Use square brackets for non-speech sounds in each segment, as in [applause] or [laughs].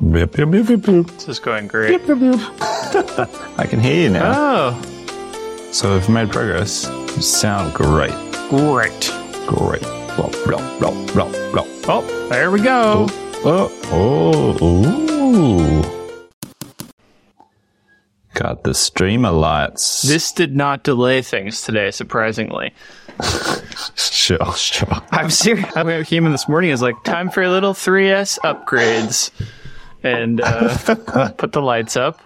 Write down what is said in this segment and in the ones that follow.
Beep, beep, beep, beep, beep. This is going great. I can hear you now. Oh, So we've made progress. You sound great. great. Great. Blah, blah, blah, blah, blah. Oh, there we go. Oh, uh, oh, ooh. Got the streamer lights. This did not delay things today, surprisingly. [laughs] Sure, sure. I'm serious. I came in this morning. It's like time for a little 3S upgrades, and uh, [laughs] put the lights up.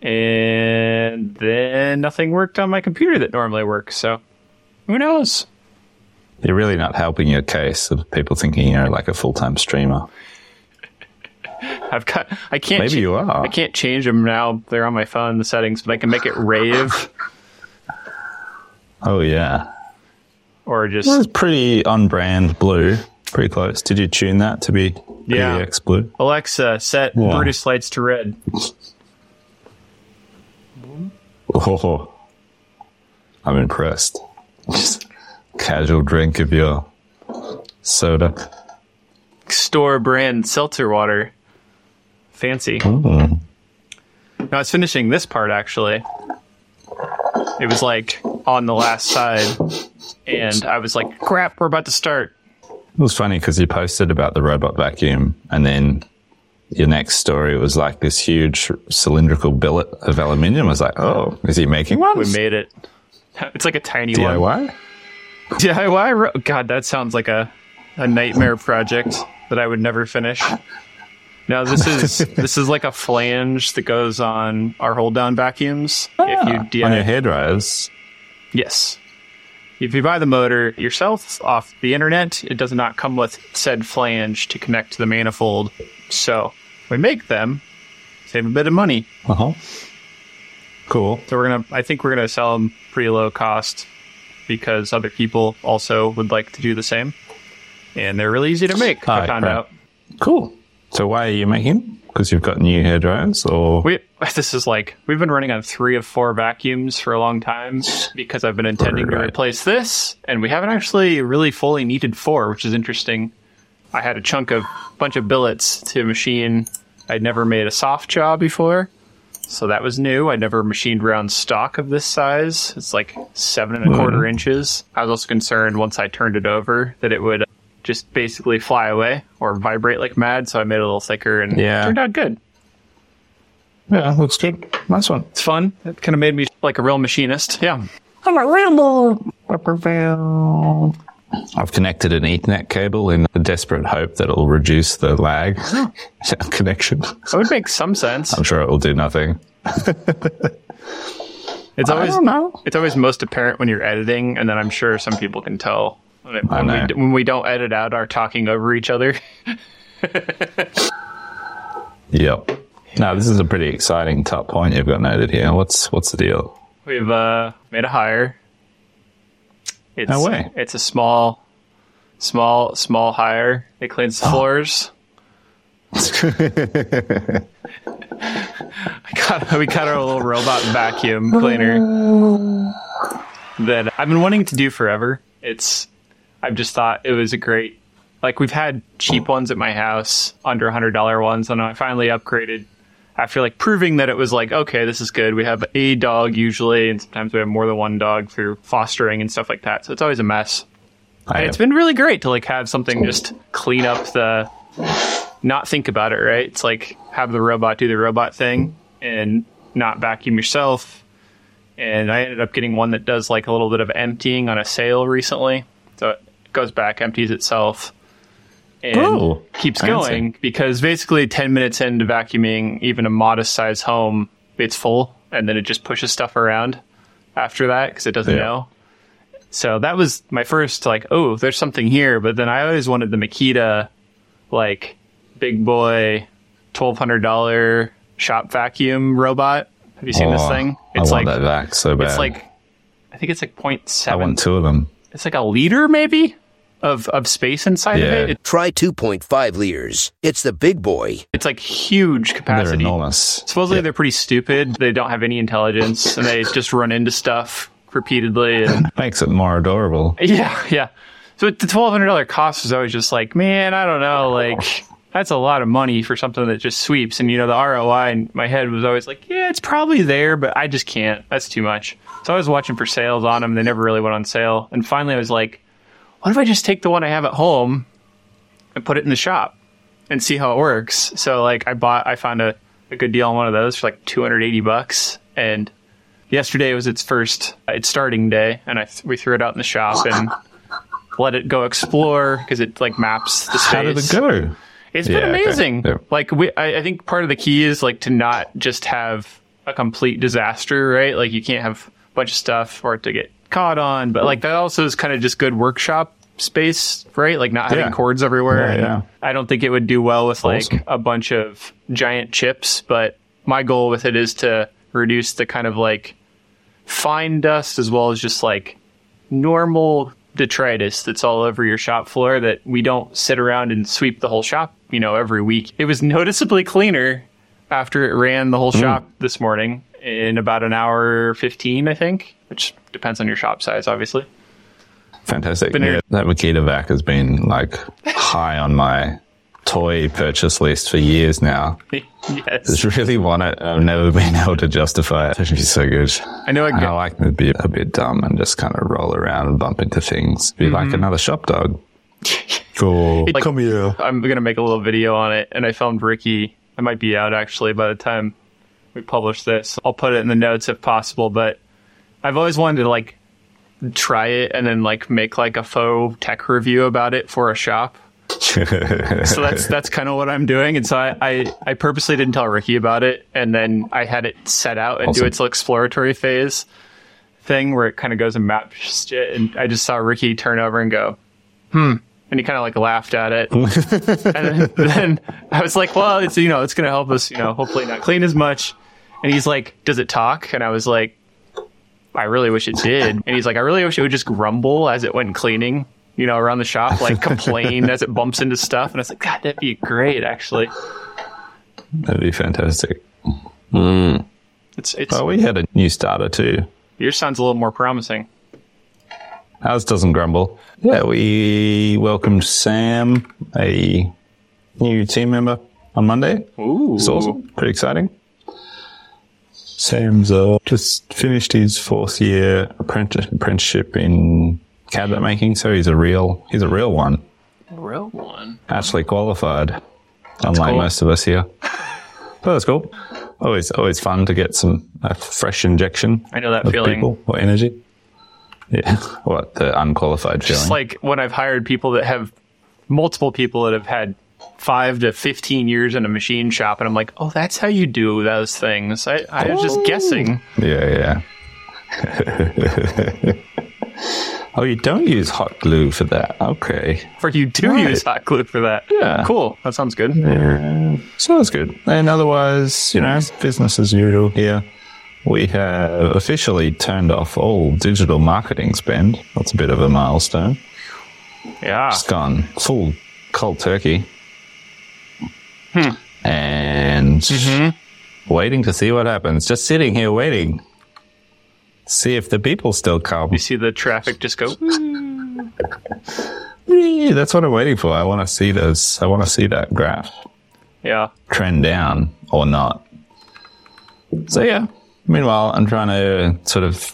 And then nothing worked on my computer that normally works. So who knows? You're really not helping your case of people thinking you're like a full time streamer. [laughs] I've got. I can't. Maybe cha- you are. I can't change them now. They're on my phone, the settings, but I can make it rave Oh, yeah. or just It's pretty on brand blue. Pretty close. Did you tune that to be Yeah. PDX blue? Alexa set Yeah. Brutus lights to red. Oh, I'm impressed. Just casual drink of your soda. Store brand seltzer water. Fancy. Mm. No, I was finishing this part actually. It was like on the last side, and I was like, "Crap, we're about to start." It was funny because you posted about the robot vacuum, and then your next story was like this huge cylindrical billet of aluminium. I was like, oh, is he making one? We made it. It's like a tiny one. DIY? DIY. ro- God, that sounds like a a nightmare project that I would never finish. Now this is [laughs] this is like a flange that goes on our hold down vacuums. if you Ah, on your hair dryers. yes, if you buy the motor yourself off the internet, it does not come with said flange to connect to the manifold. So we make them, save a bit of money. Uh huh. Cool. So we're gonna, I think we're gonna sell them pretty low cost because other people also would like to do the same, and they're really easy to make. I Right, found right. out. Cool. So why are you making? Because you've got new hair dryers, or We [laughs] this is like we've been running on three of four vacuums for a long time because I've been intending to replace this, and we haven't actually really fully needed four, which is interesting. I had a chunk of bunch of billets to machine. I'd never made a soft jaw before, so that was new. I never machined round stock of this size. It's like seven and a hmm. quarter inches. I was also concerned once I turned it over that it would just basically fly away or vibrate like mad. So I made it a little thicker, and Yeah. turned out good. yeah, looks good. Nice one. It's fun. It kind of made me like a real machinist. Yeah. I'm a Rambo. I've connected an Ethernet cable in the desperate hope that it'll reduce the lag oh. [laughs] connection. That would make some sense. I'm sure it will do nothing. [laughs] It's always know. it's always most apparent when you're editing, and then I'm sure some people can tell when, we, when we don't edit out our talking over each other. [laughs] Yep. Now this is a pretty exciting top point you've got noted here. What's what's the deal? We've uh, made a hire. It's, No way. It's a small, small, small hire. It cleans the floors. [laughs] [laughs] I got, we got our little robot vacuum cleaner [sighs] that I've been wanting to do forever. It's, I've just thought it was a great, like we've had cheap ones at my house, under hundred dollar ones, and I finally upgraded after like proving that it was like okay, this is good. We have a dog usually, and sometimes we have more than one dog through fostering and stuff like that. So it's always a mess. I it's been really great to like have something just clean up the not think about it, right? It's like have the robot do the robot thing and not vacuum yourself. And I ended up getting one that does like a little bit of emptying on a sale recently. Goes back, empties itself, and Oh, keeps fancy. going because basically 10 minutes into vacuuming even a modest sized home, it's full and then it just pushes stuff around after that because it doesn't Yeah. know. So that was my first like, oh, there's something here. But then I always wanted the Makita, like big boy, twelve hundred dollar shop vacuum robot. Have you seen this Oh, thing? I It's want like that back so bad. it's like I think it's like 0.7. I want two of them. It's like a liter maybe of of space inside Yeah. of it. it. Try 2.5 liters. It's the big boy. It's like huge They're capacity. enormous. Supposedly they're pretty stupid. They don't have any intelligence and they just run into stuff repeatedly and [laughs] Makes it more adorable. Yeah, yeah. So the twelve hundred dollar cost was always just like, man, I don't know, like that's a lot of money for something that just sweeps. And you know, the ROI in my head was always like, yeah, it's probably there, but I just can't. That's too much. So I was watching for sales on them. They never really went on sale. And finally, I was like, what if I just take the one I have at home and put it in the shop and see how it works? So like, I bought, I found a, a good deal on one of those for like 280 bucks. And yesterday was its first, uh, its starting day, and I th- we threw it out in the shop and [laughs] let it go explore because it like maps the space. How did it go? It's Yeah, been okay. amazing. Yeah. Like we, I, I think part of the key is like to not just have a complete disaster, right? Like you can't have a bunch of stuff for it to get caught on, but like that also is kind of just good workshop space, right? Like not having Yeah. cords everywhere. Yeah, yeah. I don't think it would do well with like a bunch of giant chips, but my goal with it is to reduce the kind of like fine dust as well as just like normal detritus that's all over your shop floor that we don't sit around and sweep the whole shop, you know, every week. It was noticeably cleaner after it ran the whole mm. shop this morning in about an hour 15, I think, which depends on your shop size, obviously. Fantastic. Been Yeah, here- that Makita vac has been like high on my toy purchase list for years now. [laughs] yes. Just really want it. I've never been [laughs] able to justify it. It's so good. I know I And get- I like to be a bit dumb and just kind of roll around and bump into things. Be Mm-hmm. like another shop dog. [laughs] Cool. Like- Come here. I'm going to make a little video on it, and I filmed Ricky. It might be out actually by the time we publish this. I'll put it in the notes if possible, but I've always wanted to like try it and then like make like a faux tech review about it for a shop. [laughs] so that's that's kind of what I'm doing. And so I, I, I purposely didn't tell Ricky about it, and then I had it set out and do Awesome. its exploratory phase thing where it kind of goes and maps shit. And I just saw Ricky turn over and go, hmm. And he kind of like laughed at it. [laughs] and then, then I was like, well, it's, you know, it's going to help us, you know, hopefully not clean as much. And he's like, does it talk? And I was like, I really wish it did. And he's like, I really wish it would just grumble as it went cleaning, you know, around the shop, like [laughs] complain as it bumps into stuff. And I was like, God, that'd be great, actually. That'd be fantastic. Hmm. It's, it's, Oh, we had a new starter too. yours sounds a little more promising. Ours doesn't grumble. Yeah, we welcomed Sam, a new team member, on Monday. Ooh. It's awesome. Pretty exciting. Sam's uh, just finished his fourth year apprentice, apprenticeship in cabinet making, so he's a real he's a real one. Real one. Actually qualified, unlike cool. most of us here. [laughs] But that's cool. Always always fun to get some a fresh injection. I know that of feeling. people or energy. Yeah, [laughs] what the unqualified feeling? Just like when I've hired people that have multiple people that have had five to 15 years in a machine shop, and I'm like, oh, that's how you do those things. I, I was just guessing. Yeah, yeah. [laughs] oh, you don't use hot glue for that. Okay. For you do Right. use hot glue for that. Yeah. Cool. That sounds good. So that's good. And otherwise, you know, business as usual here. We have officially turned off all digital marketing spend. That's a bit of a milestone. Yeah. It's gone full cold turkey. Hmm. And mm-hmm. waiting to see what happens. Just sitting here waiting. See if the people still come. You see the traffic just go. [laughs] That's what I'm waiting for. I want to see this. I want to see that graph Yeah. trend down or not. So yeah. Meanwhile, I'm trying to sort of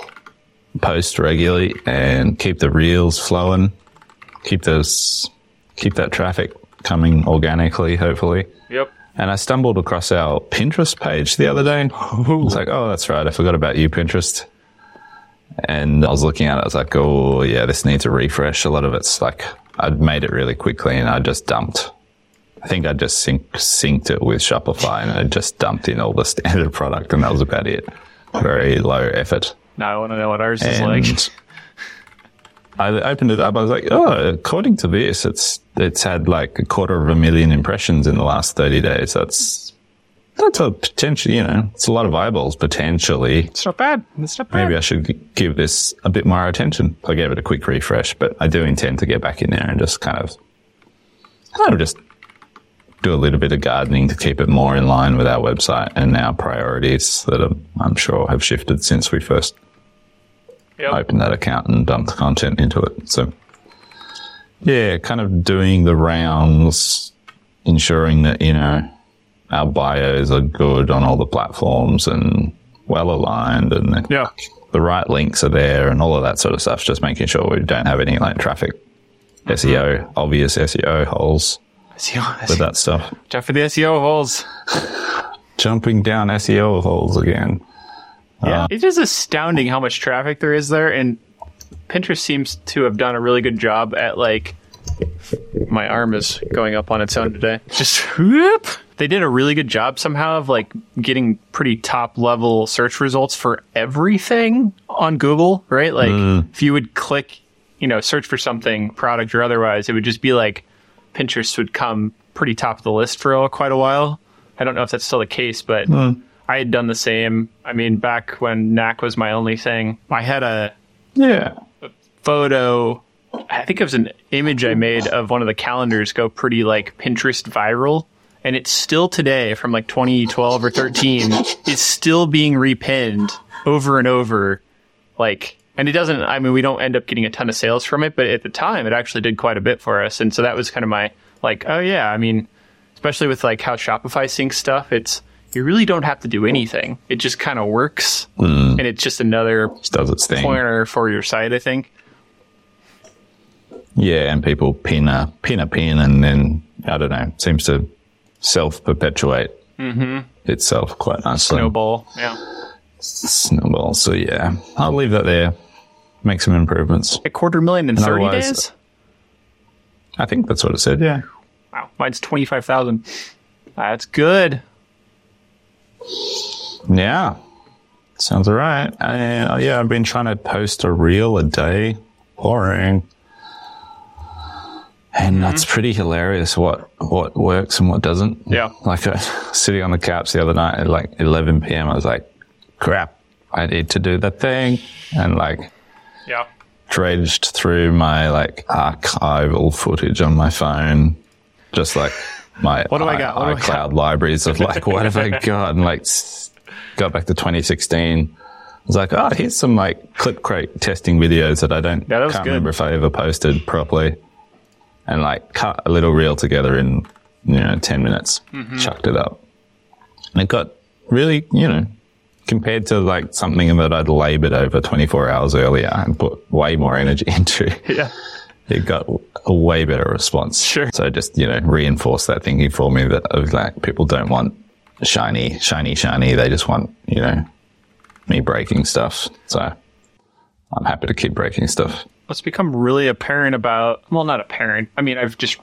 post regularly and keep the reels flowing, keep those, keep that traffic coming organically, hopefully. Yep. And I stumbled across our Pinterest page the other day. I was like, oh, that's right. I forgot about you, Pinterest. And I was looking at it. I was like, oh, yeah, this needs a refresh. A lot of it's like, I'd made it really quickly and I just dumped. I think I just sync, synced it with Shopify and I just dumped in all the standard [laughs] product and that was about it. Very low effort. Now I want to know what ours is like. [laughs] I opened it up. I was like, oh, according to this, it's it's had like a quarter of a million impressions in the last thirty days. That's that's a potential. You know, it's a lot of eyeballs potentially. It's not bad. It's not bad. Maybe I should give this a bit more attention. I gave it a quick refresh, but I do intend to get back in there and just kind of, kind of just do a little bit of gardening to keep it more in line with our website and our priorities that I'm, I'm sure have shifted since we first Yep. opened that account and dump the content into it. So, yeah, kind of doing the rounds ensuring that you know our bios are good on all the platforms and well aligned and the, Yeah. the right links are there and all of that sort of stuff. Just making sure we don't have any like traffic SEO obvious SEO holes SEO. with that stuff. Jeff for the SEO holes. Jumping down SEO holes again. Yeah. it is astounding how much traffic there is there, and Pinterest seems to have done a really good job at like. My arm is going up on its own today. Just whoop. They did a really good job somehow of like getting pretty top level search results for everything on Google, right? Like mm. if you would click, you know, search for something, product or otherwise, it would just be like Pinterest would come pretty top of the list for quite a while. I don't know if that's still the case, but mm. I had done the same. I mean, back when Nack was my only thing, I had a Yeah. photo. I think it was an image I made of one of the calendars go pretty like Pinterest viral. And it's still today from like 2012 or 13 is still being repinned over and over. Like, and it doesn't, I mean, we don't end up getting a ton of sales from it, but at the time it actually did quite a bit for us. And so that was kind of my like, oh yeah, I mean, especially with like how Shopify syncs stuff, it's, you really don't have to do anything. It just kind of works. Mm. And it's just another Just does its thing. pointer for your site, I think. Yeah, and people pin a pin a pin, and then I don't know, seems to self perpetuate mm-hmm. itself quite nicely. Snowball. Yeah. Snowball. So yeah, I'll leave that there. Make some improvements. A quarter million in 30 days? I think that's what it said. Yeah. Wow. Mine's 25,000. That's good. Yeah. Sounds all right. And uh, yeah, I've been trying to post a reel a day. Boring. And that's pretty hilarious what what works and what doesn't. Yeah. Like uh, [laughs] sitting on the couch the other night at like 11 p.m. I was like, crap, I need to do the thing. And like Yeah. dredged through my like archival footage on my phone, just like my What do I got? What I iCloud libraries of like what have I [laughs] got, and like got back to 2016. I was like, oh, here's some like clip crate testing videos that I don't Yeah, that can't good. remember if I ever posted properly, and like cut a little reel together in you know 10 minutes, Mm-hmm. chucked it up, and it got really you know compared to like something that I'd labored over 24 hours earlier and put way more energy [laughs] into, Yeah. It got a way better response. Sure. So just, you know, reinforce that thinking for me that of like people don't want shiny, shiny, shiny. They just want, you know, me breaking stuff. So I'm happy to keep breaking stuff. What's become really apparent about, well, not apparent. I mean, I've just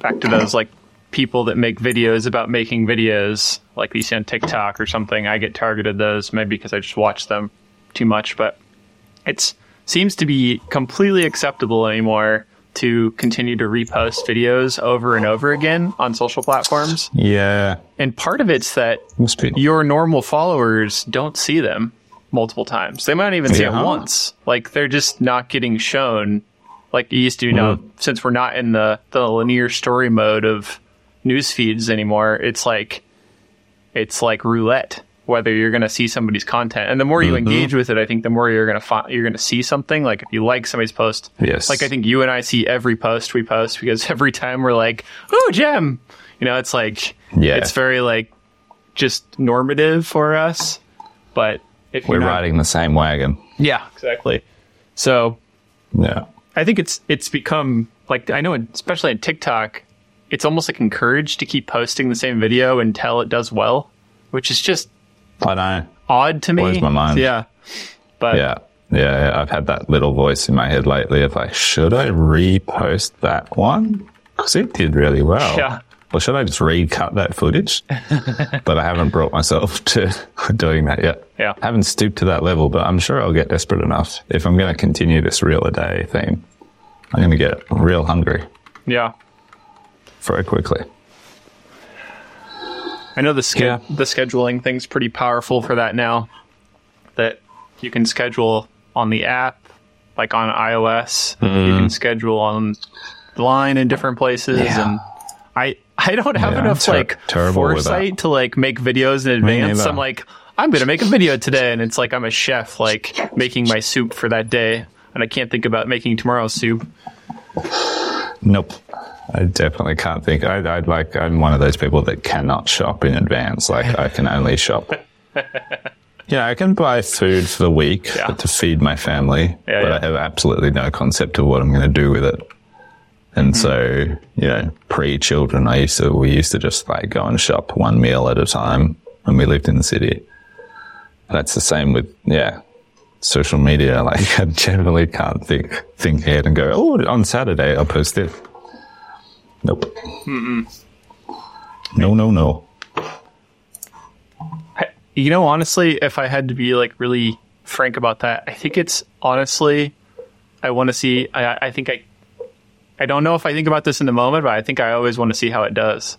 back to those like people that make videos about making videos, like you see on TikTok or something. I get targeted those maybe because I just watch them too much, but it's seems to be completely acceptable anymore to continue to repost videos over and over again on social platforms. Yeah. And part of it's that your normal followers don't see them multiple times. They might not even see Yeah. it once. Like they're just not getting shown like you used to. You know, since we're not in the the linear story mode of news feeds anymore, it's like it's like roulette whether you're going to see somebody's content. And the more you mm-hmm. engage with it, I think the more you're going to find you're going to see something. Like if you like somebody's post, Yes. like I think you and I see every post we post because [laughs] every time we're like, "Oh, Jem," you know, it's like Yeah. it's very like just normative for us. But if We're not, riding the same wagon. yeah, exactly. So Yeah. I think it's it's become like I know, especially on TikTok, it's almost like encouraged to keep posting the same video until it does well, which is just I know. odd to me. Blows my mind. Yeah, but Yeah. Yeah. I've had that little voice in my head lately of like, should I repost that one? Because it did really well. Yeah. Or should I just recut that footage? [laughs] but I haven't brought myself [laughs] to doing that yet. Yeah. I haven't stooped to that level, but I'm sure I'll get desperate enough. If I'm going to continue this reel a day thing, I'm going to get real hungry yeah, very quickly. I know the sch- Yeah. the scheduling thing's pretty powerful for that now. That you can schedule on the app, like on iOS. You Mm-hmm. can schedule on the line in different places, Yeah. and I I don't have Yeah, enough ter- like terrible with that. foresight to like make videos in advance. I'm like, I'm gonna make a video today, and it's like I'm a chef, like making my soup for that day, and I can't think about making tomorrow's soup. Nope. I definitely can't think. I, I like. I'm one of those people that cannot shop in advance. Like I can only shop. [laughs] Yeah, I can buy food for the week Yeah. to feed my family, Yeah, but yeah. I have absolutely no concept of what I'm going to do with it. And Mm-hmm. so, you know, pre-children, I used to we used to just like go and shop one meal at a time when we lived in the city. That's the same with yeah, social media. [laughs] Like I generally can't think think ahead and go, oh, on Saturday I'll post it. Nope. No, no, no. I- You know, honestly, if I had to be like really frank about that, I think it's honestly, I want to see. I, I think I, I don't know if I think about this in the moment, but I think I always want to see how it does.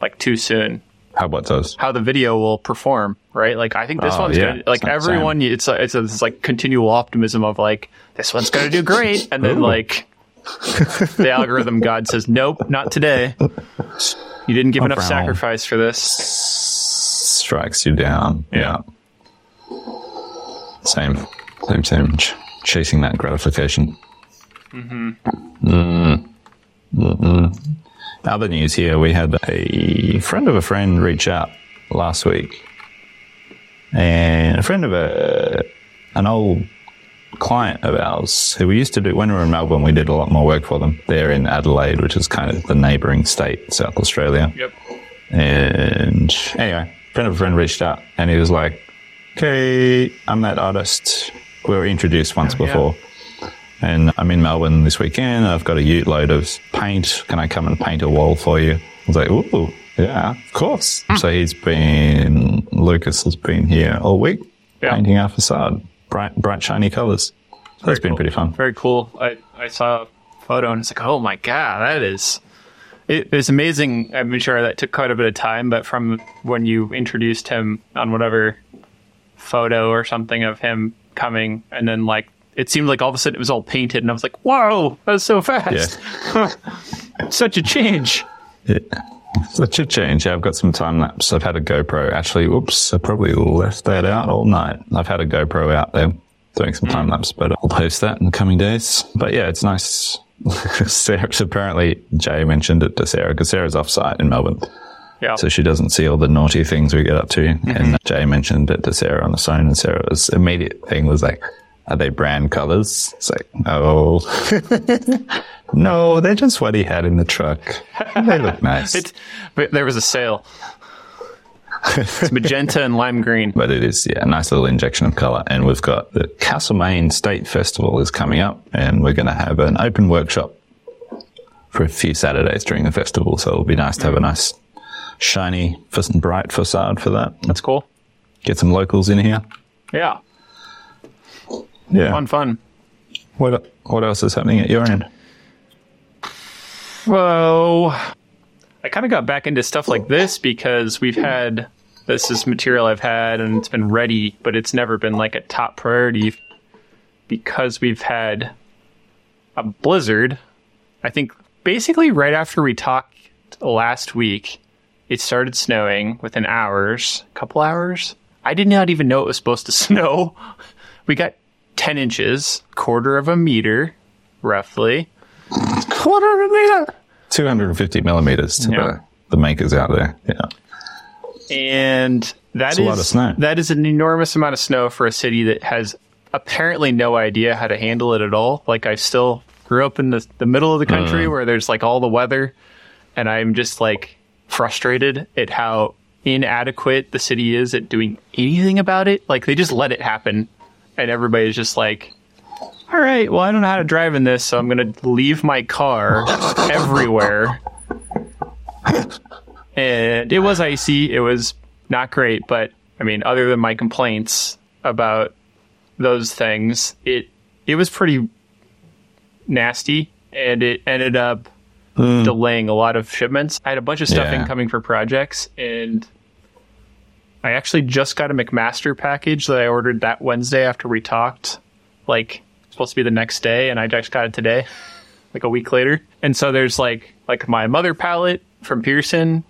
Like too soon, How about those? how the video will perform, right? Like I think this Oh, one's yeah. gonna, like Same. everyone. It's a, it's a, it's like continual optimism of like this one's gonna do great, and then Ooh. like [laughs] the algorithm god says nope, not today. You didn't give enough Brown. sacrifice for this. strikes you down. Yeah. Same, same, same. Ch- chasing that gratification. Mm. Mm-mm. Other news here: we had a friend of a friend reach out last week, and a friend of a an old client of ours who we used to do when we were in Melbourne. We did a lot more work for them. They're in Adelaide, which is kind of the neighbouring state, South Australia. Yep. And anyway, friend of a friend reached out and he was like, Okay, I'm that artist. We were introduced once yeah. before. And I'm in Melbourne this weekend. I've got a ute load of paint. Can I come and paint a wall for you? I was like, Ooh, yeah, of course. Hmm. So he's been, Lucas has been here all week Yeah. painting our facade. Bright, bright, shiny colors. So that's been cool. pretty fun. Very cool. I, I saw a photo and it's like, oh my god, that is. It was amazing. I'm sure that took quite a bit of time, but from when you introduced him on whatever photo or something of him coming, and then like it seemed like all of a sudden it was all painted, and I was like, whoa, that was so fast. Yeah. [laughs] Such a change. Yeah. Such a change. Yeah, I've got some time lapse. I've had a GoPro. Actually, oops, I probably left that out all night. I've had a GoPro out there doing some time hmm. lapse, but I'll post that in the coming days. But yeah, it's nice. [laughs] Sarah's apparently, Jay mentioned it to Sarah because Sarah's off site in Melbourne. Yeah. So she doesn't see all the naughty things we get up to. And mm-hmm. Jay mentioned it to Sarah on the phone, and Sarah's immediate thing was like, Are they brand colors? It's like, Oh, [laughs] no, they're just what he had in the truck. They look [laughs] nice. It, but there was a sale. It's magenta and lime green. but it is yeah a nice little injection of color and we've got the castlemaine state festival is coming up and we're going to have an open workshop for a few saturdays during the festival so it'll be nice to have a nice shiny bright facade for that That's cool. get some locals in here Yeah. yeah Fun, fun. what what else is happening at your end Well, I kind of got back into stuff like this because we've had this is material I've had and it's been ready, but it's never been like a top priority because we've had a blizzard. I think basically right after we talked last week, it started snowing within hours, a couple hours. I did not even know it was supposed to [laughs] snow. We got 10 inches, quarter of a meter, roughly. Quarter of a meter 250 millimeters to Yeah. the, the makers out there yeah and that is a lot of snow. that is an enormous amount of snow for a city that has apparently no idea how to handle it at all. Like I still grew up in the the middle of the country Mm. where there's like all the weather, and I'm just like frustrated at how inadequate the city is at doing anything about it. Like they just let it happen, and everybody's just like. All right, well, I don't know how to drive in this, so I'm going to leave my car everywhere and it was icy. It was not great, but I mean, other than my complaints about those things, it it was pretty nasty, and it ended up hmm. delaying a lot of shipments. I had a bunch of stuff Yeah. incoming for projects, and I actually just got a McMaster package that I ordered that Wednesday after we talked. Like supposed to be the next day, and I just got it today like a week later. And so there's like like my mother palette from Pierson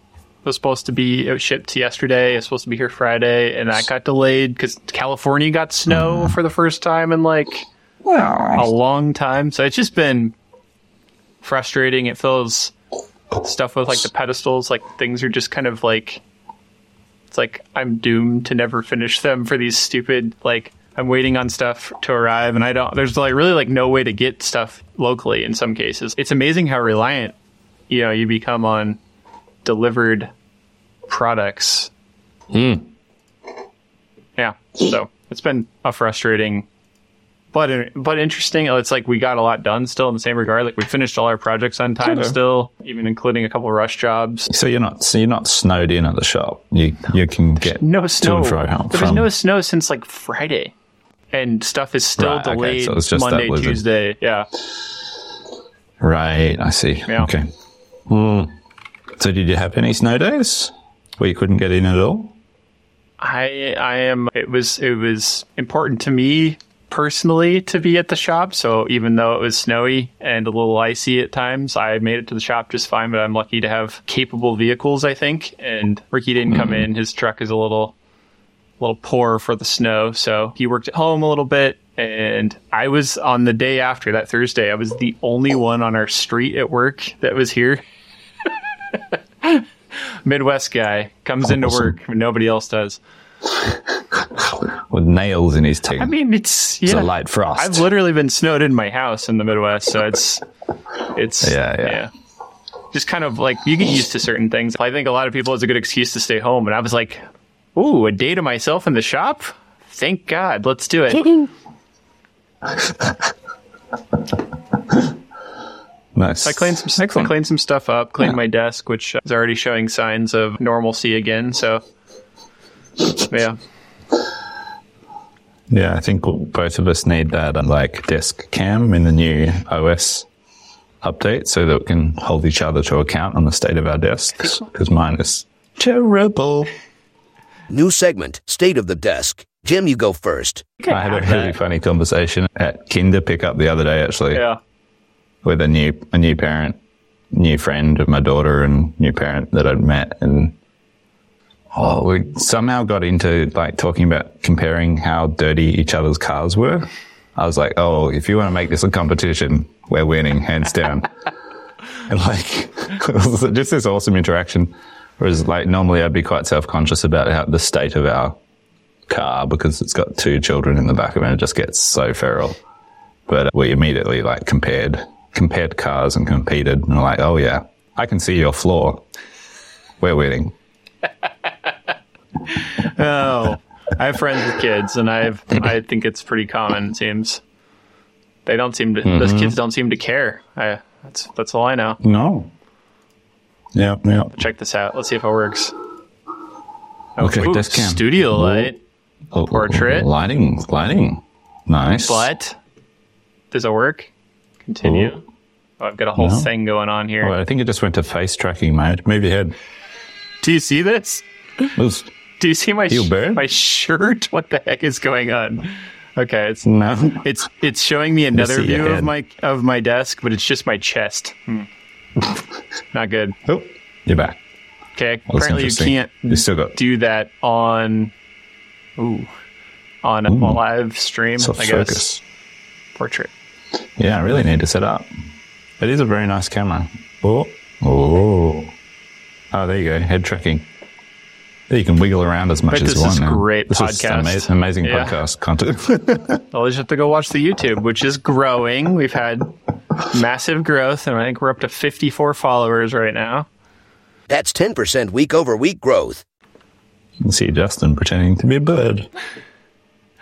was supposed to be it was shipped yesterday. It's supposed to be here Friday, and that got delayed because California got snow mm-hmm. for the first time in like a long time. So it's just been frustrating. It feels stuff with like the pedestals, like things are just kind of like it's like I'm doomed to never finish them for these stupid like I'm waiting on stuff to arrive and I don't there's like really like no way to get stuff locally in some cases. It's amazing how reliant you know you become on delivered products. Hmm. Yeah. So it's been a frustrating but but interesting. It's like we got a lot done still in the same regard. Like we finished all our projects on time Kinda. still, even including a couple rush jobs. So you're not so you're not snowed in at the shop. You you can get No to snow. and fro home There was from- no snow since like Friday, and stuff is still Right, okay, delayed so it's just Monday. Tuesday. Yeah. Right, I see. Yeah. Okay. Hmm. So did you have any snow days where you couldn't get in at all? I I am it was it was important to me personally to be at the shop so even though it was snowy and a little icy at times I made it to the shop just fine but I'm lucky to have capable vehicles I think and Ricky didn't come hmm. in his truck is a little little poor for the snow so he worked at home a little bit and I was on the day after that Thursday I was the only one on our street at work that was here [laughs] Midwest guy comes into Awesome. work nobody else does With nails in his teeth. I mean, it's it's a light frost. I've literally been snowed in my house in the Midwest, so it's it's Yeah, yeah. Just kind of like you get used to certain things. I think a lot of people it's a good excuse to stay home, and I was like, "Ooh, a day to myself in the shop? Thank God, let's do it." [laughs] nice. I cleaned some I cleaned some stuff up, cleaned Yeah. my desk, which is already showing signs of normalcy again. So, yeah, Yeah, I think both of us need that uh, like desk cam in the new OS update so that we can hold each other to account on the state of our desks because mine is terrible. New segment, State of the Desk. Jem, you go first. I had a really funny conversation at Kinder pickup the other day actually yeah. with a new a new parent, new friend of my daughter and new parent that I'd met and oh we somehow got into like talking about comparing how dirty each other's cars were. I was like, oh, if you want to make this a competition, we're winning, hands down. [laughs] and like, [laughs] just this awesome interaction. Whereas like normally I'd be quite self-conscious about how the state of our car because it's got two children in the back of it and it just gets so feral. But we immediately like compared, compared cars and competed and were like, oh yeah, I can see your flaw. We're winning. [laughs] Oh, I have friends with kids, and I've I think it's pretty common. It seems they don't seem to. Those Mm-hmm. kids don't seem to care. I, that's that's all I know. No. Yeah, yeah. Check this out. Let's see if it works. Okay, Ooh, desk cam. studio light, Oh, Portrait. Lighting, lighting. Nice. but does it work? Continue. Oh, I've got a whole No. thing going on here. Oh, I think it just went to face tracking mode. Move your head. Do you see this? It was- Do you see my You sh- my shirt? [laughs] What the heck is going on? Okay, it's no. it's it's showing me another view of my of my desk, but it's just my chest. Hmm. [laughs] Not good. Oh, you're back. Okay, Well, apparently you can't You still got do that on ooh on a Ooh. live stream. soft I guess focus. portrait. Yeah, I really need to set up. It is a very nice camera. Oh, oh, oh, there you go. Head tracking. There you can wiggle around as much Bet as this you is want. now. great this podcast. is ama- amazing Yeah. podcast content. [laughs] I'll just have to go watch the YouTube, which is growing. We've had massive growth, and I think we're up to 54 followers right now. That's 10% week over week growth. you can see Justin pretending to be a bird.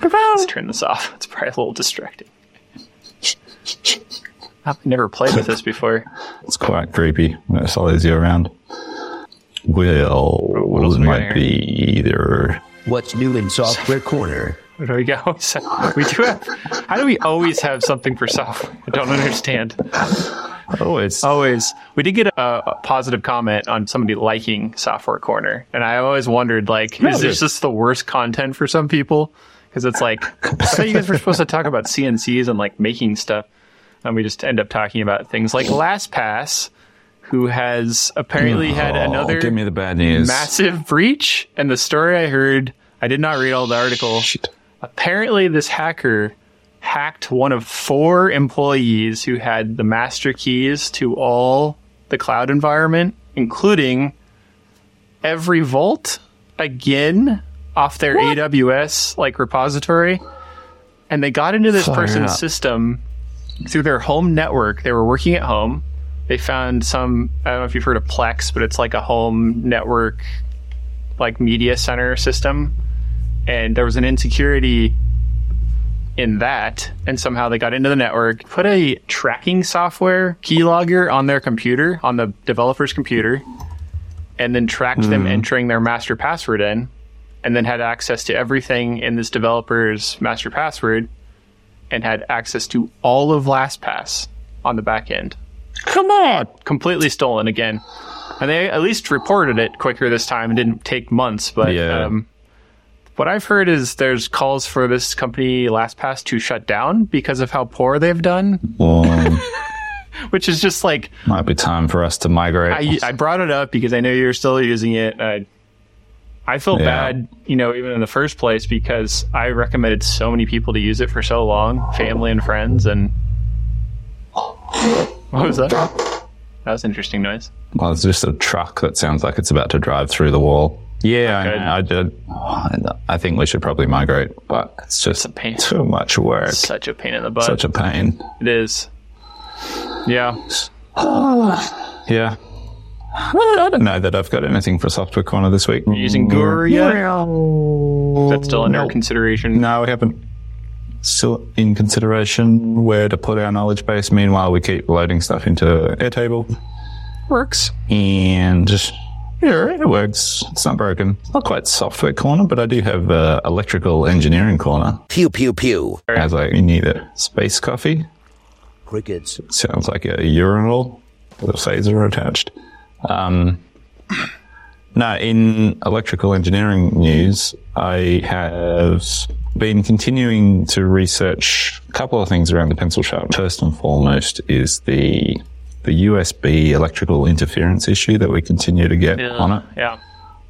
Let's turn this off. It's probably a little distracting. I've never played with this before. It's quite creepy when it follows you around. Well, what else it might be either. What's new in Software Corner? Where do we go? [laughs] So, we do have. How do we always have something for software? I don't understand. Oh, always, Always. We did get a, a positive comment on somebody liking Software Corner, and I always wondered, like, is this just the worst content for some people? Because it's like, I thought you guys were supposed to talk about CNCs and like making stuff, and we just end up talking about things like LastPass, who has apparently had Oh, another Give me the bad news. massive breach. And the story I heard, I did not read all the article. Shit. Apparently, this hacker hacked one of four employees who had the master keys to all the cloud environment, including every vault again off their AWS like repository. And they got into this Fire person's up. system through their home network. They were working at home. They found some I don't know if you've heard of Plex, but it's like a home network like media center system. And there was an insecurity in that, and somehow they got into the network, put a tracking software keylogger on their computer, on the developer's computer, and then tracked them hmm. entering their master password in, and then had access to everything in this developer's master password, and had access to all of LastPass on the back end. Come on. Completely stolen again. And they at least reported it quicker this time and didn't take months, but Yeah. um, what I've heard is there's calls for this company LastPass to shut down because of how poor they've done, Well, [laughs] [laughs] which is just like might be time for us to migrate. I, I brought it up because I know you're still using it. I, I feel Yeah. bad, you know, even in the first place because I recommended so many people to use it for so long, family and friends, and [laughs] what was that? That was an interesting noise. well, it's just a truck that sounds like it's about to drive through the wall. Yeah, Good. I, I did. I think we should probably migrate, but it's just a pain. too much work. Such a pain in the butt. Such a pain. it is. Yeah. [sighs] Yeah. I don't know that I've got anything for software corner this week. Using Guru yet? That's still under No. consideration. No, we haven't. Still in consideration where to put our knowledge base. Meanwhile, we keep loading stuff into Airtable. Works. And yeah, it works. It's not broken. Not quite software corner, but I do have uh, electrical engineering corner. Pew pew pew. As like, you need a space coffee. Crickets. Sounds like a urinal with a phaser attached. Um, no, in electrical engineering news, I have been continuing to research a couple of things around the pencil sharpener. First and foremost is the the USB electrical interference issue that we continue to get on it Yeah.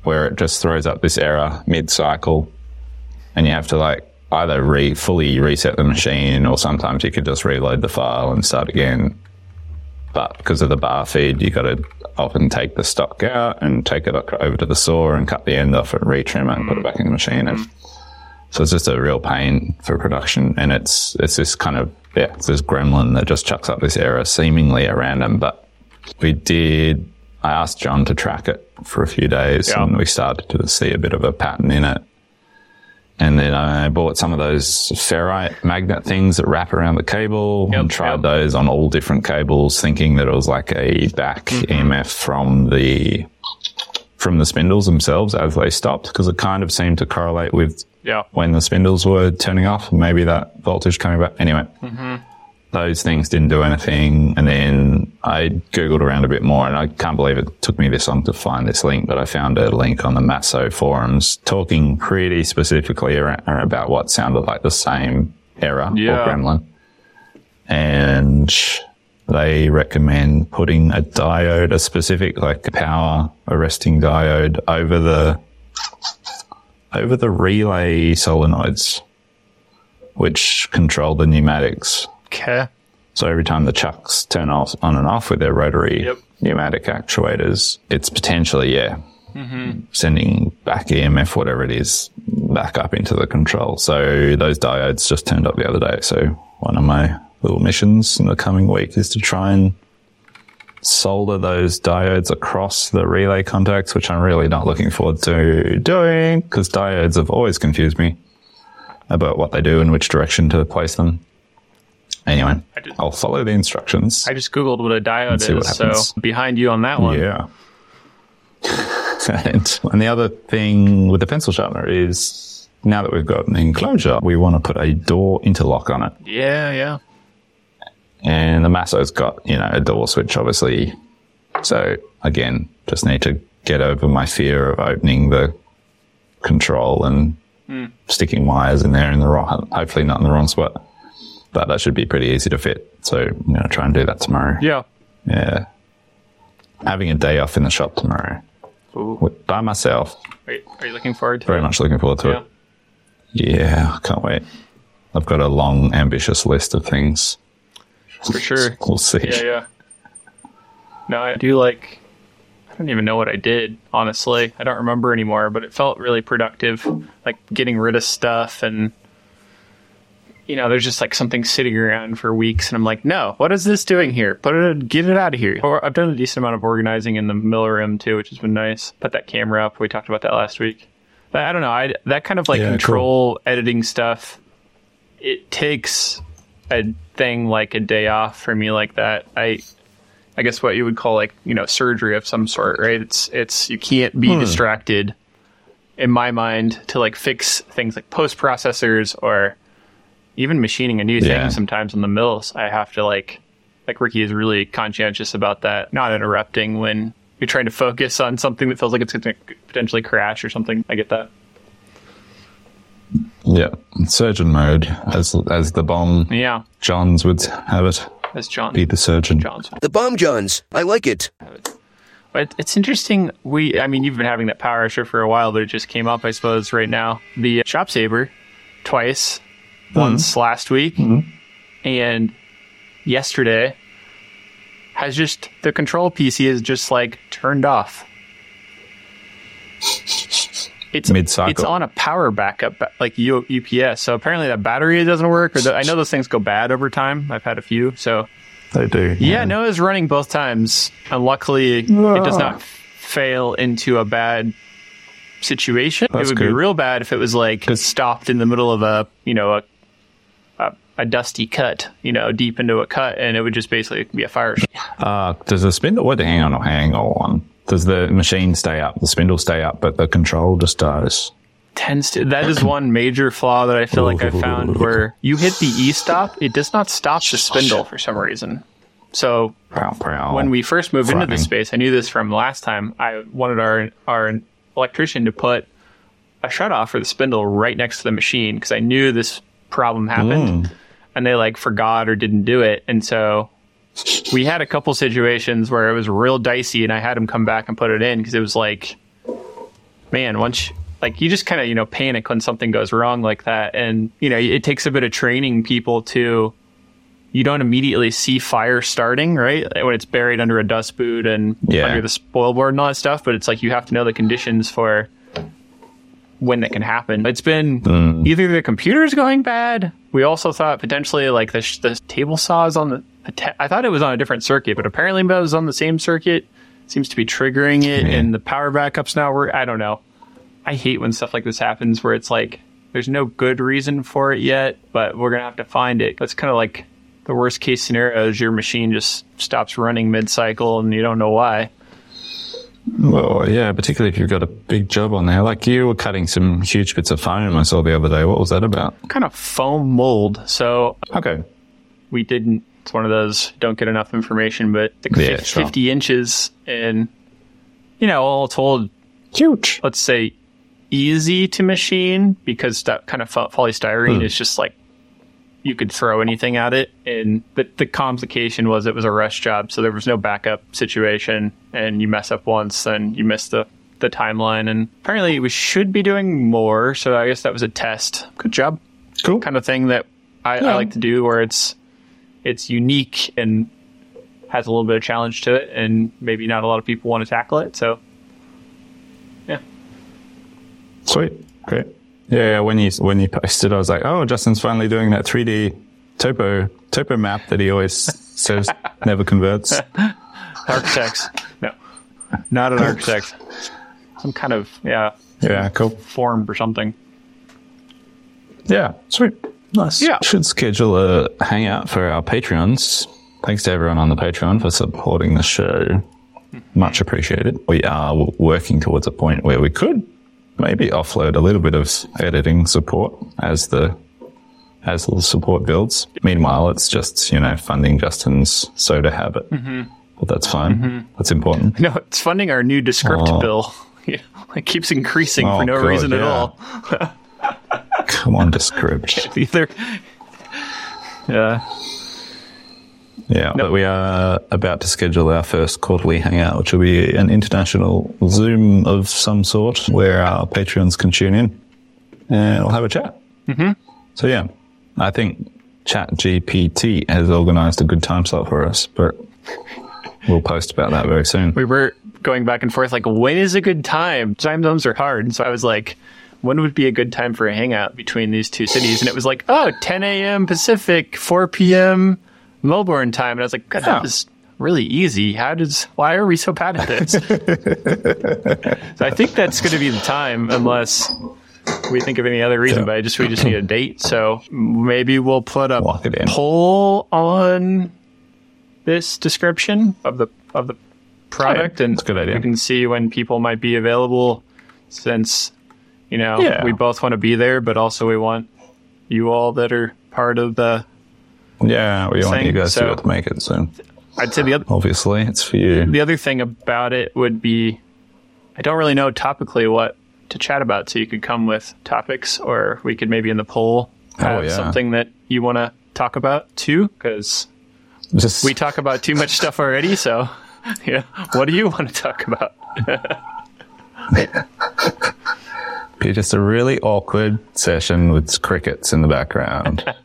where it just throws up this error mid cycle and you have to like either re fully reset the machine or sometimes you could just reload the file and start again. But because of the bar feed, you got to often take the stock out and take it over to the saw and cut the end off and retrim it and put it back in the machine. And so it's just a real pain for production. And it's, it's this kind of, yeah, it's this gremlin that just chucks up this error seemingly at random. But we did, I asked John to track it for a few days Yeah. and we started to see a bit of a pattern in it. And then I bought some of those ferrite magnet things that wrap around the cable and tried yep. those on all different cables, thinking that it was like a back Mm-hmm. EMF from the from the spindles themselves as they stopped, because it kind of seemed to correlate with Yeah. when the spindles were turning off. Maybe that voltage coming back. Anyway, Mm-hmm. those things didn't do anything. And then I Googled around a bit more and I can't believe it took me this long to find this link, but I found a link on the Masso forums talking pretty specifically around, about what sounded like the same error Yeah. or gremlin. And they recommend putting a diode, a specific like power arresting diode over the over the relay solenoids, which control the pneumatics. Okay. So every time the chucks turn off, on and off with their rotary Yep. pneumatic actuators, it's potentially, yeah, mm-hmm. sending back EMF, whatever it is, back up into the control. So those diodes just turned up the other day. So one of my little missions in the coming week is to try and solder those diodes across the relay contacts, which I'm really not looking forward to doing because diodes have always confused me about what they do and which direction to place them. Anyway, just- I'll follow the instructions. I just googled what a diode see what is, so behind you on that one. Yeah. [laughs] and, and the other thing with the pencil sharpener is now that we've got an enclosure, we want to put a door interlock on it. Yeah, yeah. And the Masso's got, you know, a door switch, obviously. So again, just need to get over my fear of opening the control and hmm. sticking wires in there in the wrong, hopefully not in the wrong spot. But that should be pretty easy to fit. So I'm going to try and do that tomorrow. Yeah. Yeah. Having a day off in the shop tomorrow Ooh. by myself. Are you, are you looking forward to Very it? much looking forward to Yeah. it. Yeah, I can't wait. I've got a long, ambitious list of things. for sure. [laughs] We'll see. Yeah, yeah. No, I do like. I don't even know what I did, honestly. I don't remember anymore, but it felt really productive. Like getting rid of stuff and. You know, there's just like something sitting around for weeks, and I'm like, no, what is this doing here? Put it, get it out of here. Or I've done a decent amount of organizing in the mill room too, which has been nice. Put that camera up. We talked about that last week. I don't know. I that kind of like Yeah, control editing stuff. It takes a thing like a day off for me like that. I I guess what you would call like, you know, surgery of some sort, right? It's it's you can't be hmm. distracted in my mind to like fix things like post processors or even machining a new Yeah. thing sometimes on the mills. I have to like like Ricky is really conscientious about that, not interrupting when you're trying to focus on something that feels like it's going to potentially crash or something. I get that. Yeah. Surgeon mode, as as the bomb Yeah, Johns would have it. as John Be the surgeon. John's The Bomb Johns. I like it. But it's interesting. We, I mean, you've been having that power issue for a while, but it just came up, I suppose, right now. The ShopSabre, twice, Mm-hmm. once last week, mm-hmm. and yesterday, has just the control PC is just like turned off. It's Mid-cycle. It's on a power backup, like U- UPS. So apparently that battery doesn't work. Or the, I know those things go bad over time. I've had a few. So They do. yeah, no, it's running both times, and luckily it does not ah. fail into a bad situation. That's it would be real bad if it was like stopped in the middle of a you know a, a dusty cut, you know, deep into a cut, and it would just basically be a fire. Uh, does the spindle, what, hang on, or hang on. Does the machine stay up? The spindle stay up, but the control just dies. Tends to that is one major flaw that I feel like I found [laughs] where you hit the e stop, it does not stop the spindle for some reason. So Prow, prow. when we first moved into this space, I knew this from last time. I wanted our our electrician to put a shut off for the spindle right next to the machine because I knew this problem happened, and they like forgot or didn't do it, and so we had a couple situations where it was real dicey, and I had him come back and put it in because it was like, man, once. you- like you just kind of you know panic when something goes wrong like that, and you know it takes a bit of training people to you don't immediately see fire starting, right? When it's buried under a dust boot and Yeah. under the spoil board and all that stuff. But it's like you have to know the conditions for when that can happen. It's been mm. either the computer's going bad. We also thought potentially like the, sh- the table saw is on the. I thought it was on a different circuit, but apparently it was on the same circuit. Seems to be triggering it, Yeah. and the power backups now were. I don't know. I hate when stuff like this happens where it's like there's no good reason for it yet, but we're gonna have to find it. It's kind of like the worst case scenario is your machine just stops running mid cycle and you don't know why. Well, yeah, particularly if you've got a big job on there. Like you were cutting some huge bits of foam I saw the other day. What was that about? Kind of foam mold. So Okay. we didn't. It's one of those don't get enough information, but like Yeah, fif- sure. 50 inches and you know all told, Huge. let's say easy to machine because that kind of fa- polystyrene Hmm. is just like you could throw anything at it and the, the complication was it was a rush job so there was no backup situation and you mess up once and you miss the the timeline and apparently we should be doing more so i guess that was a test good job Cool. kind of thing that I, I like to do where it's it's unique and has a little bit of challenge to it and maybe not a lot of people want to tackle it so yeah Sweet. Great. Yeah, yeah, when you when you posted, I was like, oh, Justin's finally doing that 3D topo topo map that he always says [laughs] never converts. architects. No, not an architect. Some kind of yeah Yeah, cool. form or something. Yeah, sweet. Nice. Yeah. Should schedule a hangout for our Patreons. Thanks to everyone on the Patreon for supporting the show. Much appreciated. We are working towards a point where we could maybe offload a little bit of editing support as the as the support builds. Meanwhile, it's just you know funding Justin's soda habit, mm-hmm. but that's fine. Mm-hmm. That's important. No, it's funding our new Descript Oh. bill. [laughs] Yeah, it keeps increasing Oh, for no God, reason at all. Come on, Descript. [laughs] Either. Yeah. Yeah, but we are about to schedule our first quarterly hangout, which will be an international Zoom of some sort where our Patreons can tune in and we'll have a chat. Mm-hmm. So, yeah, I think ChatGPT has organized a good time slot for us, but we'll post about that very soon. We were going back and forth like, when is a good time? Time zones are hard. So I was like, when would be a good time for a hangout between these two cities? And it was like, oh, 10 a.m. Pacific, 4 p.m. Melbourne time. And I was like, God, that was really easy. How does, why are we so bad at this? [laughs] so I think that's going to be the time unless we think of any other reason, Yeah. but I just, we just need a date. So maybe we'll put a Lock it in. poll on this description of the, of the product and that's a good idea. we can see when people might be available since you know Yeah. we both want to be there but also we want you all that are part of the Yeah, we want you guys so. to be able to make it soon. i'd say the other Obviously, it's for you. the other thing about it would be i don't really know topically what to chat about so you could come with topics or we could maybe in the poll have Oh, yeah. something that you want to talk about too because Just we talk about too much stuff already so [laughs] yeah what do you want to talk about [laughs] be just a really awkward session with crickets in the background. [laughs]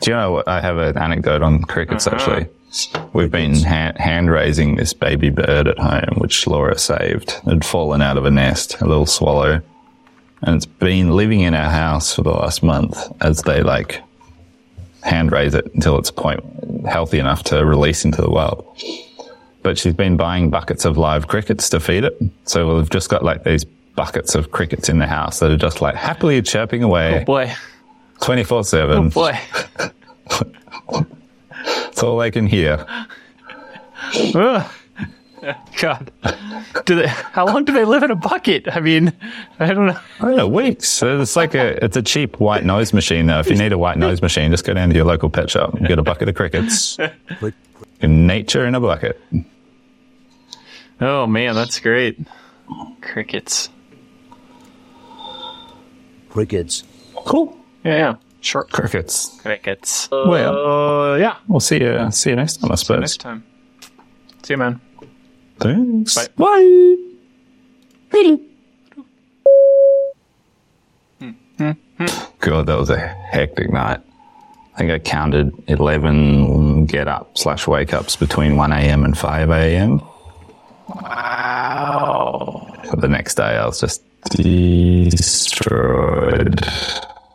Do you know what? I have an anecdote on crickets uh-huh. actually. We've been ha- hand raising this baby bird at home, which Laura saved. It had fallen out of a nest, a little swallow. And it's been living in our house for the last month as they like hand raise it until it's point healthy enough to release into the wild. But she's been buying buckets of live crickets to feed it. So we've just got like these buckets of crickets in the house that are just like happily chirping away Oh boy 24 7. Oh, boy [laughs] That's all I can hear. Ugh. God, do they? How long do they live in a bucket? I mean, I don't know. I don't know, weeks. Uh, it's like a, it's a cheap white noise machine though. If you need a white noise machine, just go down to your local pet shop and get a bucket of crickets. In nature in a bucket. Oh man, that's great. Crickets. Crickets. Cool. Yeah, yeah. Short Crickets. crickets. Well, Uh, yeah. we'll see you, see you next time, I suppose. Next time. See you, man. Thanks. Bye. Bye. God, that was a hectic night. I think I counted 11 get up slash wake ups between 1 a.m. and 5 a.m. Wow. The next day I was just destroyed.